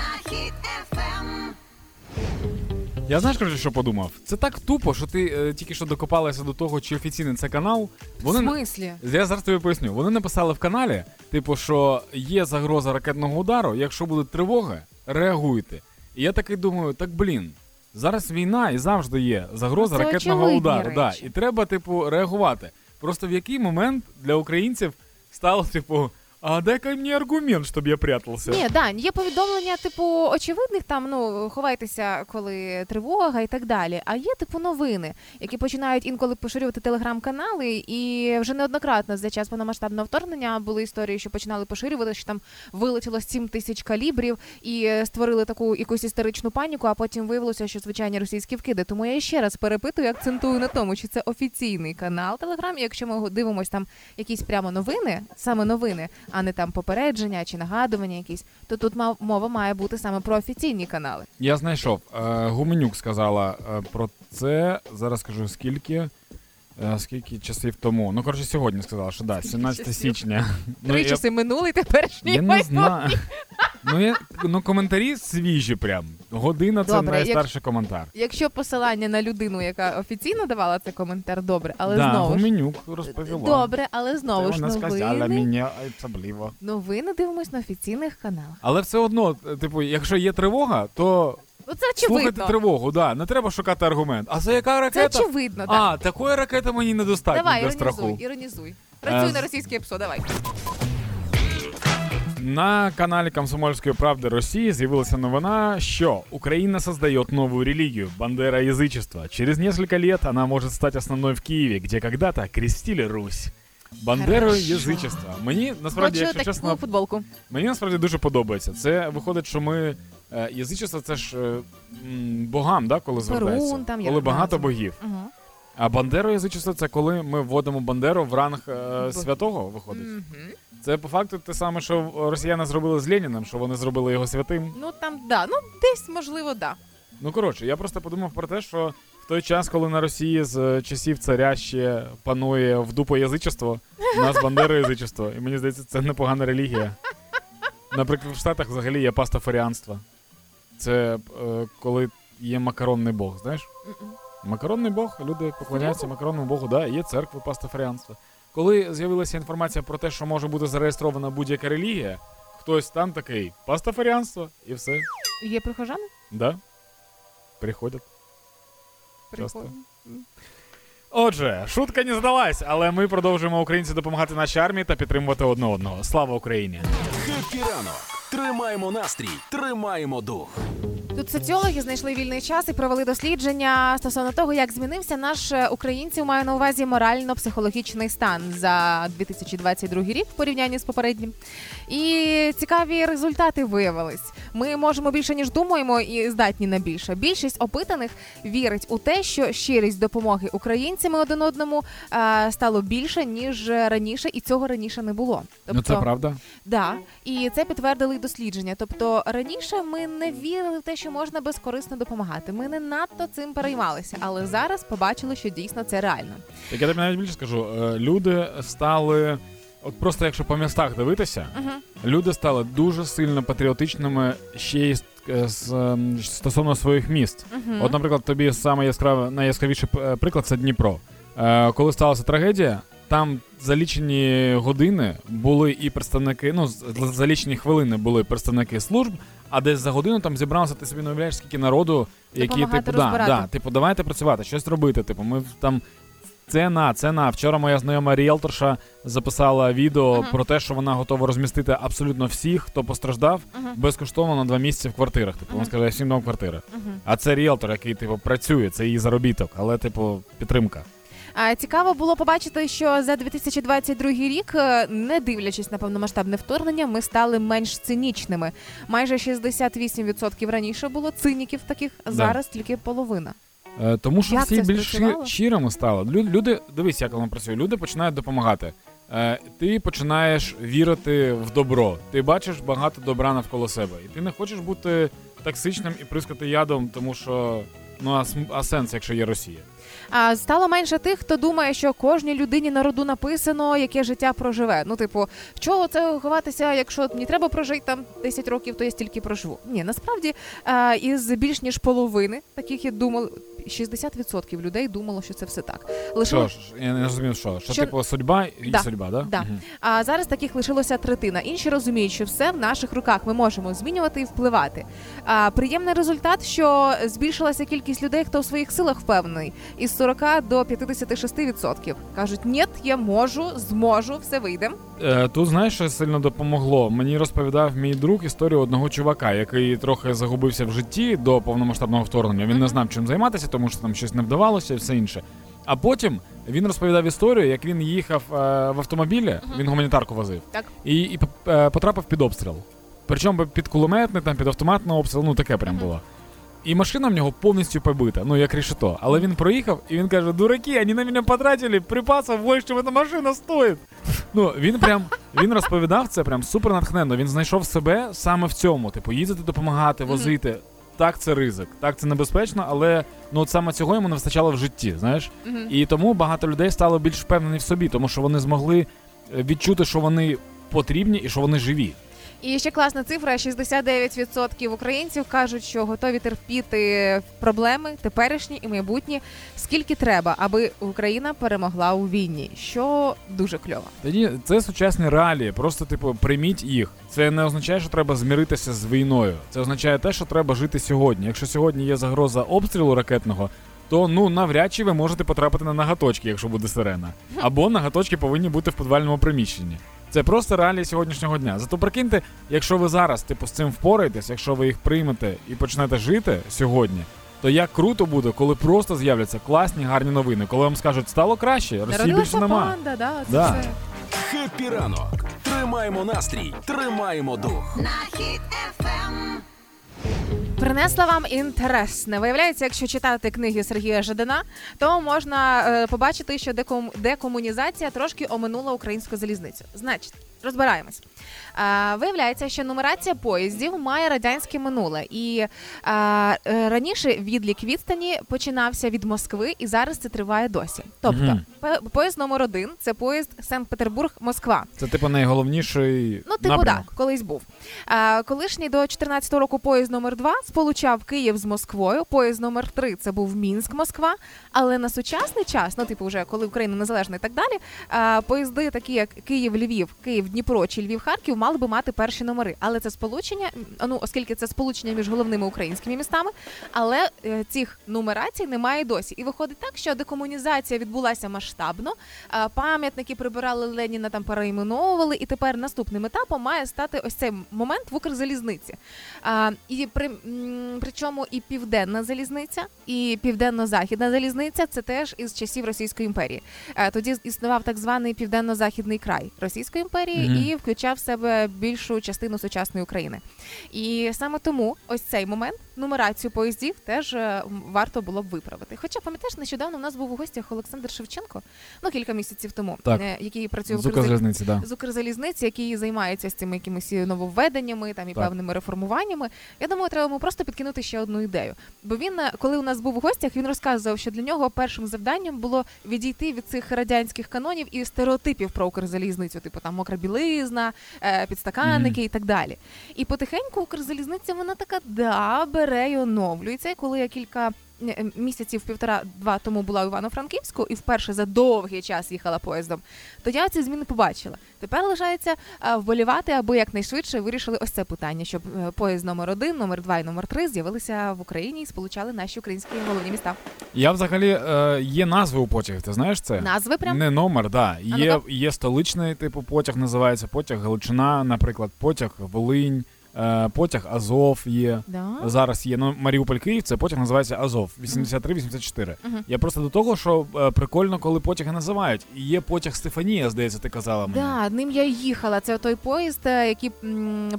Я знаєш, коротше, що подумав? Це так тупо, що ти е, тільки що докопалася до того, чи офіційний це канал. В Вони смислі? Я зараз тобі поясню. Вони написали в каналі, типу, що є загроза ракетного удару. Якщо буде тривога, реагуйте. І я такий думаю, так блін. Зараз війна і завжди є загроза Ну, це ракетного удару. Да, і треба, типу, реагувати. Просто в який момент для українців стало, типу, а дай-ка мені аргумент, щоб я прятався. Ні, Дань, є повідомлення, типу, очевидних там, ну, ховайтеся, коли тривога і так далі. А є, типу, новини, які починають інколи поширювати телеграм-канали, і вже неоднократно за час повномасштабного вторгнення були історії, що починали поширювати, що там вилетіло 7 тисяч калібрів і створили таку якусь історичну паніку, а потім виявилося, що звичайні російські вкиди. Тому я ще раз перепитую, акцентую на тому, чи це офіційний канал Телеграм. Якщо ми дивимось там якісь прямо новини, саме новини, а не там попередження чи нагадування якісь, то тут мова має бути саме про офіційні канали. Я знайшов. Е, Гуменюк сказала е, про це. Зараз скажу скільки. Е, Скільки часів тому? Ну, коротше, сьогодні сказала, що да, 17 часів? січня. Ну, Три часи минули, теперішній не майбутній. знаю. Ну, я, ну, коментарі свіжі прям. Година це Добре, найстарший коментар. Якщо посилання на людину, яка офіційно давала цей коментар, добре, але да, знову ж розповіла. добре, але знову Це ж вона сказала новини. мені особливо. Новини дивимось на офіційних каналах. Але все одно, е, типу, якщо є тривога, то Ну це слухайте очевидно. тривогу, да. Не треба шукати аргумент. А за яка ракета? Це очевидно, так. А, такої ракети мені недостатньо Давай, для іронізуй, страху. іронізуй. Працюй Е, на російське ПСО, давай. На канале «Комсомольской правды России» заявилась новина, что Украина создает новую религию – бандероязычество. Через несколько лет она может стать основной в Киеве, где когда-то крестили Русь. Бандероязичество. Мені насправді, Хочу якщо таку чесно, футболку. мені насправді дуже подобається. Це виходить, що ми язичество це ж е, богам, да, коли звертається. там коли багато назва. богів. Угу. А бандероязичество це коли ми вводимо бандеру в ранг е, святого, виходить. Це по факту те саме, що росіяни зробили з Леніним, що вони зробили його святим. Ну там, да, ну десь, можливо, да. Ну коротше, я просто подумав про те, що в той час, коли на Росії з часів царя ще панує в дупо язичество, у нас бандероязичество. І мені здається, це непогана релігія. Наприклад, в Штатах взагалі є пастафаріанство. Це е, коли є макаронний бог, знаєш? Макаронний бог, люди поклоняються макаронному богу, да, є церкви пастафаріанства. Коли з'явилася інформація про те, що може бути зареєстрована будь-яка релігія, хтось там такий пастафаріанство, і все. Є прихожани? Да? Приходять. Часто. Отже, шутка не здалась, але ми продовжуємо українці допомагати нашій армії та підтримувати одне одного. Слава Україні! Хеппі ранок. Тримаємо настрій, тримаємо дух. Тут соціологи знайшли вільний час і провели дослідження стосовно того, як змінився наш е, українців маю на увазі морально-психологічний стан за 2022 рік в порівнянні з попереднім. І цікаві результати виявились. Ми можемо більше ніж думаємо, і здатні на більше. Більшість опитаних вірить у те, що щирість допомоги українцями один одному е, стало більше ніж раніше, і цього раніше не було. Ну це правда. Да, і це підтвердили дослідження. Тобто раніше ми не вірили в те, що можна безкорисно допомагати. Ми не надто цим переймалися, але зараз побачили, що дійсно це реально. Так я тобі навіть більше скажу, е, люди стали. От просто якщо по містах дивитися, Угу. люди стали дуже сильно патріотичними ще й е, ем, стосовно своїх міст. Угу. От, наприклад, тобі саме яскравий, найяскравіший е, приклад це Дніпро. Коли сталася трагедія, там за лічені години були і представники, ну за лічені хвилини були представники служб, а десь за годину там зібралося, ти собі не уявляєш, скільки народу, які типу, да, да, типу, давайте працювати, щось робити. Типу, ми там. Це на, це на. Вчора моя знайома ріелторша записала відео Ага. про те, що вона готова розмістити абсолютно всіх, хто постраждав, Ага. безкоштовно на два місяці в квартирах. Типу, вона Ага. скаже, я всім дам квартири. А це ріелтор, який типу працює, це її заробіток, але типу підтримка. Цікаво було побачити, що за 2022 рік, е, не дивлячись на повномасштабне вторгнення, ми стали менш цинічними. Майже 68% раніше було циніків таких, а Да. зараз тільки половина. Е, тому що Як всі більш щирими стали. Лю- Люди, дивись, як воно працює. Люди починають допомагати. Е, ти починаєш вірити в добро. Ти бачиш багато добра навколо себе. І ти не хочеш бути токсичним і прискати ядом, тому що ну а сенс, якщо є Росія. А стало менше тих, хто думає, що кожній людині на роду написано, яке життя проживе. Ну, типу, чого це ховатися, якщо мені треба прожити там 10 років, то я стільки проживу. Ні, насправді із більш ніж половини таких я думали. 60% людей думало, що це все так. Лише Що ж, я не розумів, що. Що, Що- типу, судьба і Да, судьба, да? да. Мгм. А зараз таких лишилося третина. Інші розуміють, що все в наших руках ми можемо змінювати і впливати. А приємний результат, що збільшилася кількість людей, хто в своїх силах впевнений, із 40 до 56%. кажуть, ні, я можу, зможу, все вийде. Е, Тут знаєш, що сильно допомогло. Мені розповідав мій друг історію одного чувака, який трохи загубився в житті до повномасштабного вторгнення. Він не знав, чим займатися, тому що там щось не вдавалося і все інше. А потім він розповідав історію, як він їхав е, в автомобілі, він гуманітарку возив, Так. і, і е, потрапив під обстріл. Причому під кулеметний, там під автоматний обстріл, ну таке прям було. І машина в нього повністю побита, ну як рішето. Але він проїхав і він каже: дураки, вони на мене потратили припасів більше, чим ця машина стоїть. Ну він прям він розповідав це прям супер натхненно. Він знайшов себе саме в цьому. Типу, їздити, допомагати, возити. Так, це ризик, так це небезпечно, але ну от саме цього йому не вистачало в житті. Знаєш, Мгм. і тому багато людей стало більш впевнені в собі, тому що вони змогли е, відчути, що вони потрібні і що вони живі. І ще класна цифра: 69% українців кажуть, що готові терпіти проблеми теперішні і майбутні, скільки треба, аби Україна перемогла у війні, що дуже кльово. Тоді це сучасні реалії. Просто типу прийміть їх. Це не означає, що треба зміритися з війною. Це означає те, що треба жити сьогодні. Якщо сьогодні є загроза обстрілу ракетного, то ну навряд чи ви можете потрапити на нагаточки, якщо буде сирена. Або нагаточки повинні бути в підвальному приміщенні. Це просто реалії сьогоднішнього дня. Зато прикиньте, якщо ви зараз типу з цим впораєтесь, якщо ви їх приймете і почнете жити сьогодні. То як круто буде, коли просто з'являться класні гарні новини, коли вам скажуть, стало краще, Росії більше нема. панда, да, це Да. все. Хеппі ранок. Тримаємо настрій, тримаємо дух. Принесла вам інтересне. Виявляється, якщо читати книги Сергія Жадана, то можна е, побачити, що деком, декомунізація трошки оминула українську залізницю. Значить, розбираємось. Е, виявляється, що нумерація поїздів має радянське минуле, і е, е, раніше відлік відстані починався від Москви, і зараз це триває досі. Тобто, пе- поїзд номер один це поїзд Санкт-Петербург-Москва. Це типу найголовніший Ну, типу, напрямок. так, колись був. А, колишній до 14 року поїзд номер 2 сполучав Київ з Москвою. Поїзд номер 3 це був Мінськ, Москва. Але на сучасний час, ну типу, вже коли Україна незалежна і так далі, а, поїзди, такі як Київ, Львів, Київ, Дніпро чи Львів, Харків, мали би мати перші номери. Але це сполучення, ну оскільки це сполучення між головними українськими містами, але е, цих нумерацій немає досі. І виходить так, що декомунізація відбулася масштабно. А, Пам'ятники прибирали Леніна, там перейменовували, і тепер наступним етапом має стати ось цей момент в Укрзалізниці. А, і при причому і південна залізниця, і південно-західна залізниця це теж із часів Російської імперії. Е, Тоді існував так званий південно-західний край Російської імперії Мгм. і включав в себе більшу частину сучасної України. І саме тому ось цей момент нумерацію поїздів теж е, варто було б виправити. Хоча пам'ятаєш, нещодавно у нас був у гостях Олександр Шевченко, ну кілька місяців тому, Так. е, який працює в Укрзалізниці да. з Укрзалізниці, який займається з цими якимись нововведеннями там і Так. певними реформуваннями. Я думаю, треба йому просто підкинути ще одну ідею. Бо він, е, коли у нас був у гостях, він розказував, що для нього першим завданням було відійти від цих радянських канонів і стереотипів про Укрзалізницю, типу там мокра білизна, е, підстаканники і так далі. І потихеньку Укрзалізниця вона така да бере і оновлюється. І коли я кілька місяців півтора-два тому була у Івано-Франківську і вперше за довгий час їхала поїздом, то я ці зміни побачила. Тепер лишається е, вболівати, аби якнайшвидше вирішили ось це питання, щоб е, поїзд номер один, номер два і номер три з'явилися в Україні і сполучали наші українські головні міста. Я взагалі е, є назви у потягів, ти знаєш це? Назви прям Не номер, да. Є, є столичний типу потяг, називається потяг Галичина, наприклад, потяг Волинь, е, потяг Азов є. да? Зараз є ну, Маріуполь Київ, це потяг називається Азов 83-84. Мгм. Я просто до того, що е, прикольно, коли потяги називають. І є потяг Стефанія, здається, ти казала мені. Да, ним я їхала. Це той поїзд, е, який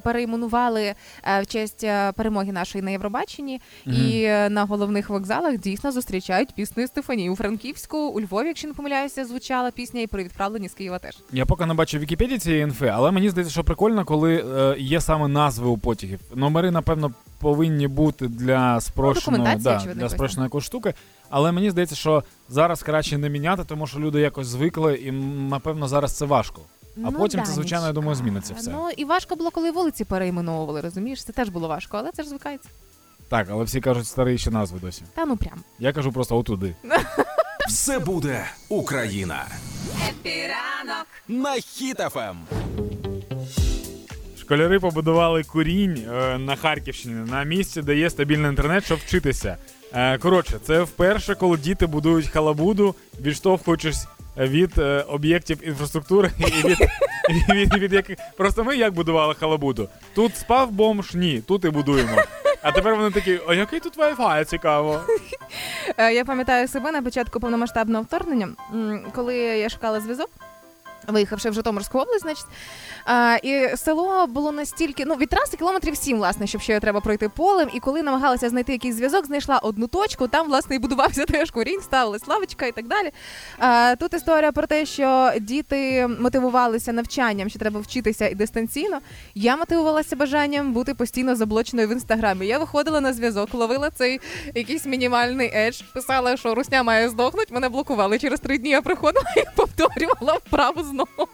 перейменували е, в честь е, перемоги нашої на Євробаченні. Мгм. І е, на головних вокзалах дійсно зустрічають піснею Стефанії. У Франківську, у Львові, якщо не помиляюся, звучала пісня і при відправленні з Києва теж. Я поки не бачу в Вікіпедії цієї інфи, але мені здається, що прикольно, коли е, є саме назви у потягів. Номери, напевно, повинні бути для спрощеного, документація, да, для спрощеної якоїсь штуки. Але мені здається, що зараз краще не міняти, тому що люди якось звикли, і напевно зараз це важко. А потім це, звичайно, я думаю, зміниться все. Ну і важко було, коли вулиці перейменовували, розумієш? Це теж було важко, але це ж звикається. Так, але всі кажуть старі ще назви досі. Та ну прям. Я кажу просто отуди. Все буде Україна. Happy ранок. На Ем. Хіт FM. Школяри побудували курінь е, на Харківщині на місці, де є стабільний інтернет, щоб вчитися. Е, коротше, це вперше, коли діти будують халабуду, відштовхуючись від е, об'єктів інфраструктури і від, і від, від яких просто ми як будували халабуду. Тут спав бомж, ні, тут і будуємо. А тепер вони такі, а який тут Wi-Fi, цікаво. Е, Я пам'ятаю себе на початку повномасштабного вторгнення, коли я шукала зв'язок. Виїхавши в Житомирську область, значить, а, і село було настільки, ну від траси кілометрів сім, власне, щоб ще треба пройти полем. І коли намагалася знайти якийсь зв'язок, знайшла одну точку. Там власне і будувався теж курінь, ставилась лавочка і так далі. А, тут історія про те, що діти мотивувалися навчанням, що треба вчитися і дистанційно. Я мотивувалася бажанням бути постійно заблоченою в інстаграмі. Я виходила на зв'язок, ловила цей якийсь мінімальний едж, писала, що русня має здохнути. Мене блокували. Через три дні я приходила і повторювала вправу знову.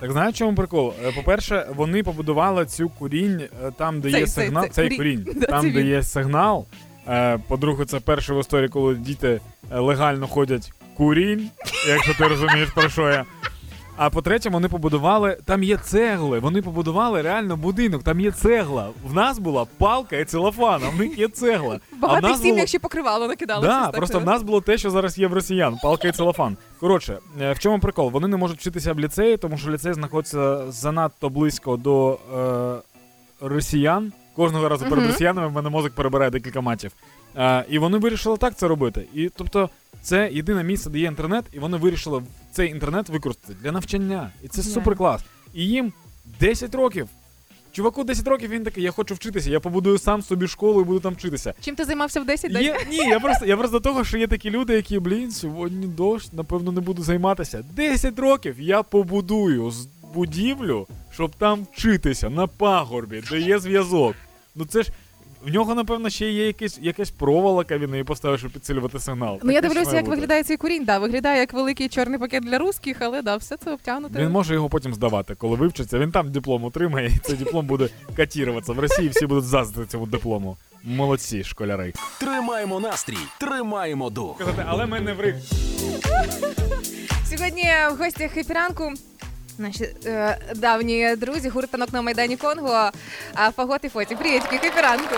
Так знаєш, чому прикол? Е, По-перше, вони побудували цю курінь е, там, де Цей- є цей- сигнал. цей Цей курінь. курінь, Да, там, де він. є сигнал. Е, По-друге, це перше в історії, коли діти легально ходять курінь, якщо ти розумієш про що я. А по-третє, вони побудували, там є цегли. Вони побудували реально будинок, там є цегла. В нас була палка і целофан, а в них є цегла. а Багато нас сім'ях було... ще покривало накидали. Да, просто в нас було те, що зараз є в росіян, палка і целофан. Коротше, е, в чому прикол? Вони не можуть вчитися в ліцеї, тому що ліцей знаходиться занадто близько до е, росіян. Кожного разу перед росіянами в мене мозок перебирає декілька матів. Е, і вони вирішили так це робити. І тобто, це єдине місце, де є інтернет, і вони вирішили цей інтернет використати для навчання. І це Геніально. супер клас. І їм 10 років. Чуваку 10 років він такий, я хочу вчитися, я побудую сам собі школу і буду там вчитися. Чим ти займався в 10 Є, ні, я просто, я просто до того, що є такі люди, які, блін, сьогодні дощ, напевно, не буду займатися. 10 років я побудую з будівлю, щоб там вчитися на пагорбі, де є зв'язок. Ну це ж. В нього, напевно, ще є якась, якась проволока, він її поставив, щоб підсилювати сигнал. Ну я дивлюся, як бути. виглядає цей курінь. Да, виглядає як великий чорний пакет для русських, але да, все це обтягнуте. Він може його потім здавати, коли вивчиться. Він там диплом отримає, і цей диплом буде катіруватися. В Росії всі будуть заздрити цьому диплому. Молодці, школяри. Тримаємо настрій, тримаємо дух. Казати, але ми не в. Сьогодні в гостях епіранку. Наші е, давні друзі, гуртанок на Майдані Конго, а Фагот і Фоті. Привітки, епіранку.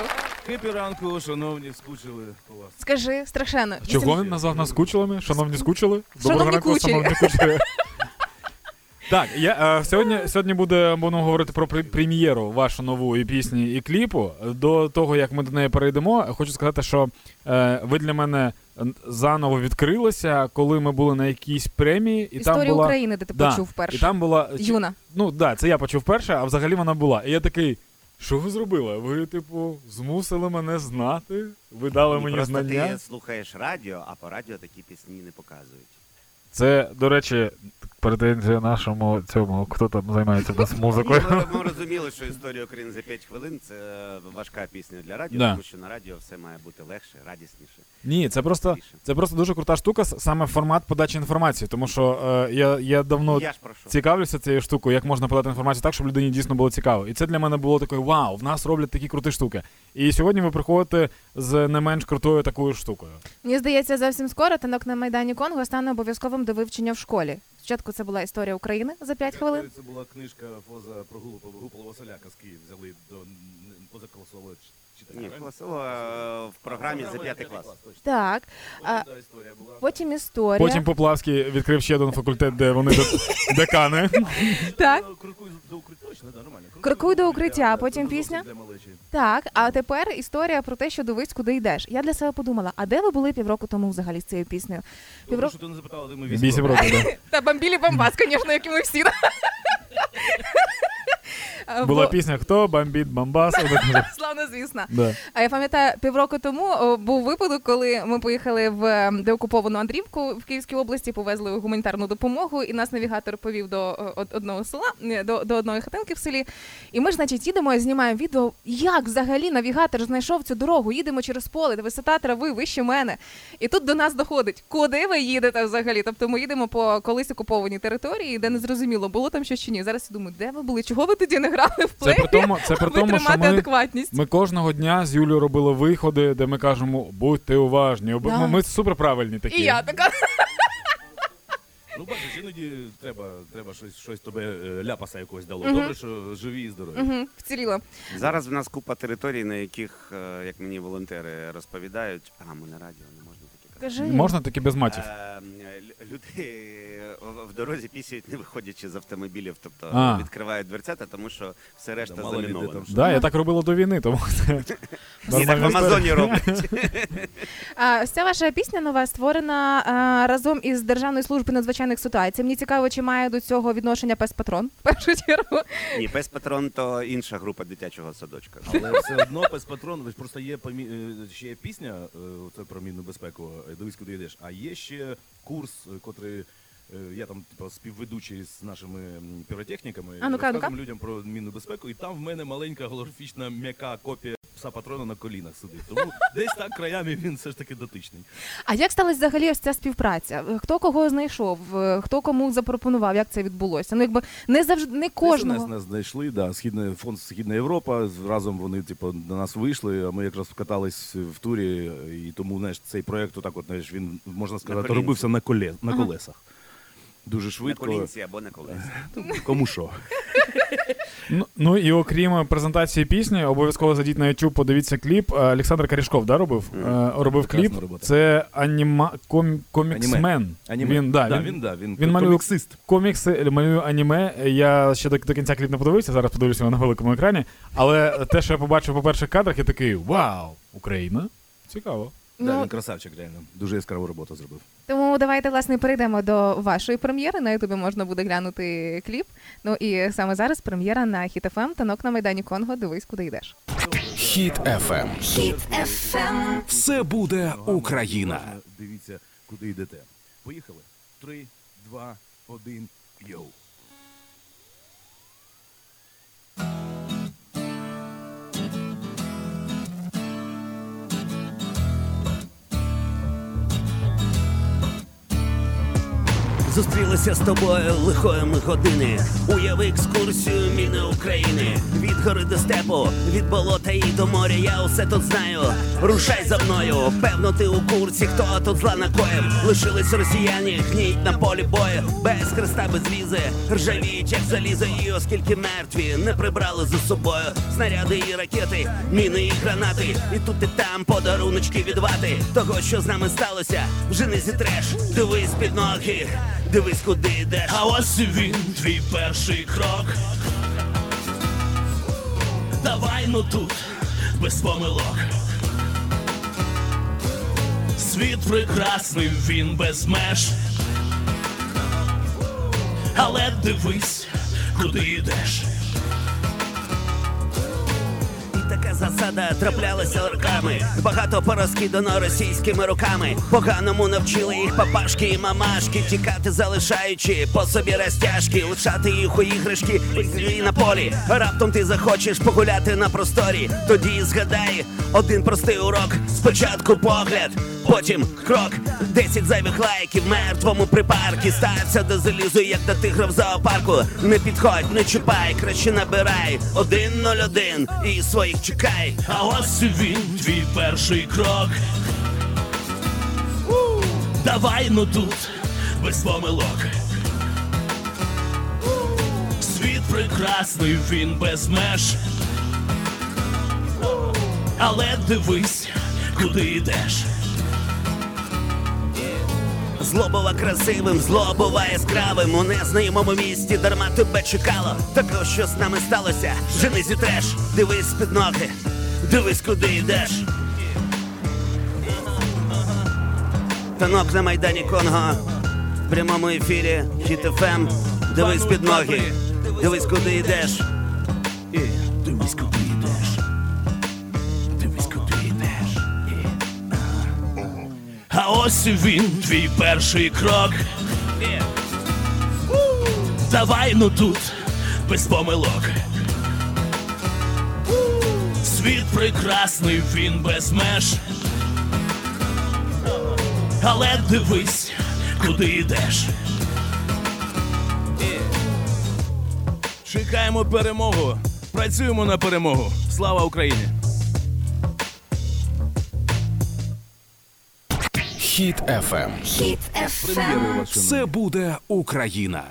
Хепі ранку, шановні, скучили по вас. Скажи страшенно. Чого він назвав нас кучелами? Шановні скучили? Шановні ранку, кучері. шановні кучері. Так, я е, сьогодні, сьогодні буде будемо говорити про прем'єру вашу нову і пісні і кліпу. До того як ми до неї перейдемо, хочу сказати, що е, ви для мене заново відкрилися, коли ми були на якійсь премії, і Історія там була України, де ти Да, почув і там була Юна. Ну да, це я почув перше, а взагалі вона була. І я такий. Що ви зробили? Ви, типу, змусили мене знати? Ви дали мені просто знання? ти слухаєш радіо, а по радіо такі пісні не показують. Це, до речі, претензія нашому цьому, хто там займається без Ні, музикою. ми, ми розуміли, що історія України за 5 хвилин це важка пісня для радіо, Да. тому що на радіо все має бути легше, радісніше. Ні, це просто, Більше. це просто дуже крута штука, с- саме формат подачі інформації. Тому що е, я, я давно Я ж прошу. цікавлюся цією штукою, як можна подати інформацію так, щоб людині дійсно було цікаво. І це для мене було такою вау, в нас роблять такі круті штуки. І сьогодні ви приходите з не менш крутою такою штукою. Мені здається, зовсім скоро танок на Майдані Конго стане обов'язковим до вивчення в школі. Спочатку це була історія України за 5 хвилин. Це була книжка поза про Гупала, Гупала Василяка з Києва взяли до читання. Ні, класово е, в програмі за 5 клас. Так. А, Потім, історія потім Поплавський відкрив ще один факультет, де вони де- декани. Так. Ну, Крокуй до укриття, точно, да, нормально. Крокуй до укриття, потім пісня? для малечі. Так, а тепер історія про те, що дивись, куди йдеш. Я для себе подумала, а де ви були півроку тому взагалі з цією піснею? Добре, Півроку- що ти не запитала, де ми Вісім років. да. Та бомбілі бомбас, звісно, як і ми всі. Була пісня Хто бомбить Бомбас? Звісно. Да. А я пам'ятаю, півроку тому о, був випадок, коли ми поїхали в ем, деокуповану Андрівку в Київській області, повезли гуманітарну допомогу, і нас навігатор повів до е, одного села, ні, до, до одної хатинки в селі. І ми ж, значить, їдемо і знімаємо відео, як взагалі навігатор знайшов цю дорогу. Їдемо через поле, де висота трави вище мене. І тут до нас доходить, куди ви їдете взагалі? Тобто ми їдемо по колись окупованій території, де не зрозуміло, було там щось чи ні. Зараз я думаю, де ви були? Чого ви тоді не грали в Це плей? при тому, це при тому, що ми, адекватність. ми кожного дня з Юлією робили виходи, де ми кажемо, будьте уважні. Да. Ми, ми супер правильні такі. І я така. Ну, бачиш, іноді треба, треба щось, щось тебе е, ляпаса якогось дало. Угу. Добре, що живі і здорові. Угу, вціліла. Зараз в нас купа територій, на яких, е, як мені волонтери розповідають, а ми на радіо не. Кажи. Можна таки без матів. Е, Люди в- дорозі пісяють, не виходячи з автомобілів, тобто А. відкривають дверцята, тому що все решта Да, мало ли заміновано. там що. Да, я так робила до війни, тому це І так в нормальна історія. Амазоні роблять. А, ось ця ваша пісня нова створена а, разом із Державною службою надзвичайних ситуацій. Мені цікаво, чи має до цього відношення пес патрон в першу чергу. Ні, пес патрон то інша група дитячого садочка. Але все одно без патрон, ви ж просто є помі... е, ще є пісня, е, це про мінну безпеку, дивись, куди йдеш. А є ще курс, е, котрий е, я там типу, співведучий з нашими піротехніками, А, ну-ка, розказуємо людям про мінну безпеку, і там в мене маленька голографічна м'яка копія пса патрона на колінах сидить. Тому десь так краями він все ж таки дотичний. А як сталася взагалі ось ця співпраця? Хто кого знайшов? Е, Хто кому запропонував? Як це відбулося? Ну якби не завжди не Десь. Нас, нас знайшли, да, Східний фонд Східна Європа. Разом вони, типу, до нас вийшли, а ми якраз катались в турі, і тому знаєш, цей проєкт, отак, от, знаєш, він можна сказати, колінці. робився на коле, на Ага. колесах. Дуже На швидко. колінці або на колесі. Кому що? Ну, ну і окрім презентації пісні, обов'язково зайдіть на YouTube, подивіться кліп. Е, Олександр Карішков да, робив? Е, робив Прекрасна кліп. робота. Це аніма... ком... коміксмен. Аніме. Він, да, да, він, він, да, він, він малює- коміксист. комікси, малює аніме. Я ще до, до кінця кліп не подивився, зараз подивлюся його на великому екрані. Але те, що я побачив по перших кадрах, я такий вау, Україна. Цікаво. Да, Ну, він красавчик, реально. Дуже яскраву роботу зробив. тому давайте власне перейдемо до вашої прем'єри. На Ютубі можна буде глянути кліп. Ну і саме зараз прем'єра на Хіт FM Танок на майдані Конго. Дивись, куди йдеш. Хіт FM. Це буде Україна. Дивіться, куди йдете. Поїхали. Три, два, один, йоу. Зустрілися з тобою лихої ми години. Уяви екскурсію міни України. Від гори до степу, від болота і до моря. Я усе тут знаю. Рушай за мною. Певно, ти у курсі, хто тут зла накоїв. Лишились росіяни, гніють на полі бою. Без хреста, без візи, ржавіють, як залізо, і оскільки мертві не прибрали за собою снаряди і ракети, міни і гранати. І тут і там подаруночки від вати. Того, що з нами сталося, вже не зітреш. Дивись під ноги. Дивись, куди йдеш. А ось він, твій перший крок. Давай ну тут, без помилок. Світ прекрасний, він без меж. Але дивись, куди йдеш. Засада траплялася роками. Багато порозкидано російськими руками. Поганому навчили їх папашки і мамашки. Тікати, залишаючи по собі розтяжки, лишати їх у іграшки і на полі. Раптом ти захочеш погуляти на просторі. Тоді згадай один простий урок. Спочатку погляд, потім крок. Десять зайвих лайків мертвому припарки. Стався до залізу, як до тигра в зоопарку. Не підходь, не чіпай, краще набирай. Один ноль один і своїх чекай. А ось він, твій перший крок. Давай ну тут, без помилок. Світ прекрасний, він без меж. Але дивись, куди йдеш. Зло бува красивим, зло бува яскравим. У незнайомому місті дарма тебе чекало. Так ось що з нами сталося. Вже не зітреш, дивись під ноги, дивись, куди йдеш. Танок на майдані Конго. В прямому ефірі Хіт-ФМ. Дивись під ноги, дивись, куди йдеш. Ось він, твій перший крок. Давай ну тут, без помилок. Світ прекрасний, він без меж. Але дивись, куди йдеш. Чекаємо перемогу. Працюємо на перемогу. Слава Україні! Хіт FM. Прем'єрою вас, шановні. Це буде Україна.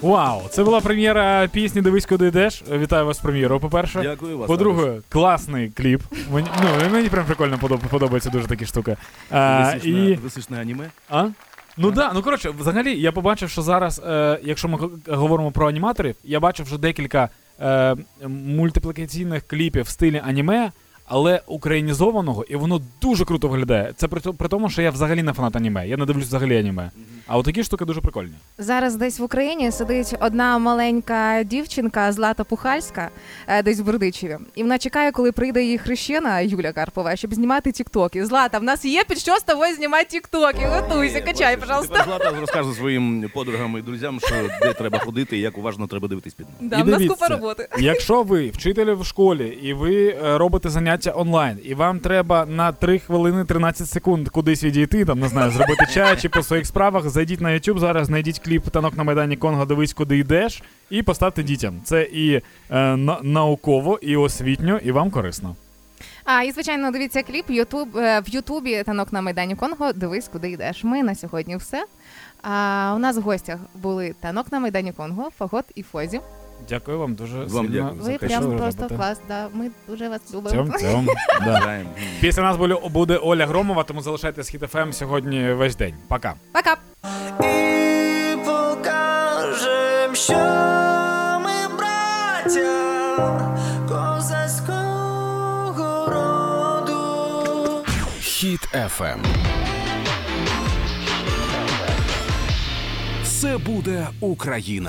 Вау, це була прем'єра пісні Дивись, куди йдеш. Вітаю вас з прем'єрою, по-перше. Дякую вас. По-друге, класний кліп. Мені, ну, мені прям прикольно подоб- подобається дуже такі штуки. А, і... аніме? А? Ну да, ну коротше, взагалі, я побачив, що зараз, е, якщо ми говоримо про аніматорів, я бачив вже декілька е, мультиплікаційних кліпів в стилі аніме, але українізованого, і воно дуже круто виглядає. Це при, при тому, що я взагалі не фанат аніме. Я не дивлюсь взагалі аніме. А от такі штуки дуже прикольні. Зараз десь в Україні сидить одна маленька дівчинка Злата Пухальська, е, десь в Бердичеві. І вона чекає, коли прийде її хрещена Юля Карпова, щоб знімати тіктоки. Злата, в нас є під що з тобою знімати тіктоки. Готуйся, Є, качай, пожалуйста. Злата розкаже своїм подругам і друзям, що де треба ходити і як уважно треба дивитись під ноги. Да, І в нас дивіться, купа роботи. Якщо ви вчитель в школі і ви е, робите заняття онлайн, і вам треба на 3 хвилини 13 секунд кудись відійти, там не знаю, зробити чай чи по своїх справах, зайдіть на YouTube зараз, знайдіть кліп танок на майдані Конго, дивись, куди йдеш, і поставте дітям. Це і е, на- науково, і освітньо, і вам корисно. А і звичайно, дивіться кліп Ютуб е, в Ютубі танок на майдані Конго. Дивись, куди йдеш. Ми на сьогодні все. А у нас в гостях були танок на майдані Конго, Фагот і Фозі. Дякую вам дуже Вам сильно. дякую. Ви прям просто робите. клас. Да, ми дуже вас любимо. Цьом, цьом. Да. Після нас буде, буде Оля Громова, тому залишайтесь Хіт FM сьогодні весь день. Пока. Пока. і покажем, що ми браття козацького роду. Хіт FM. Це буде Україна.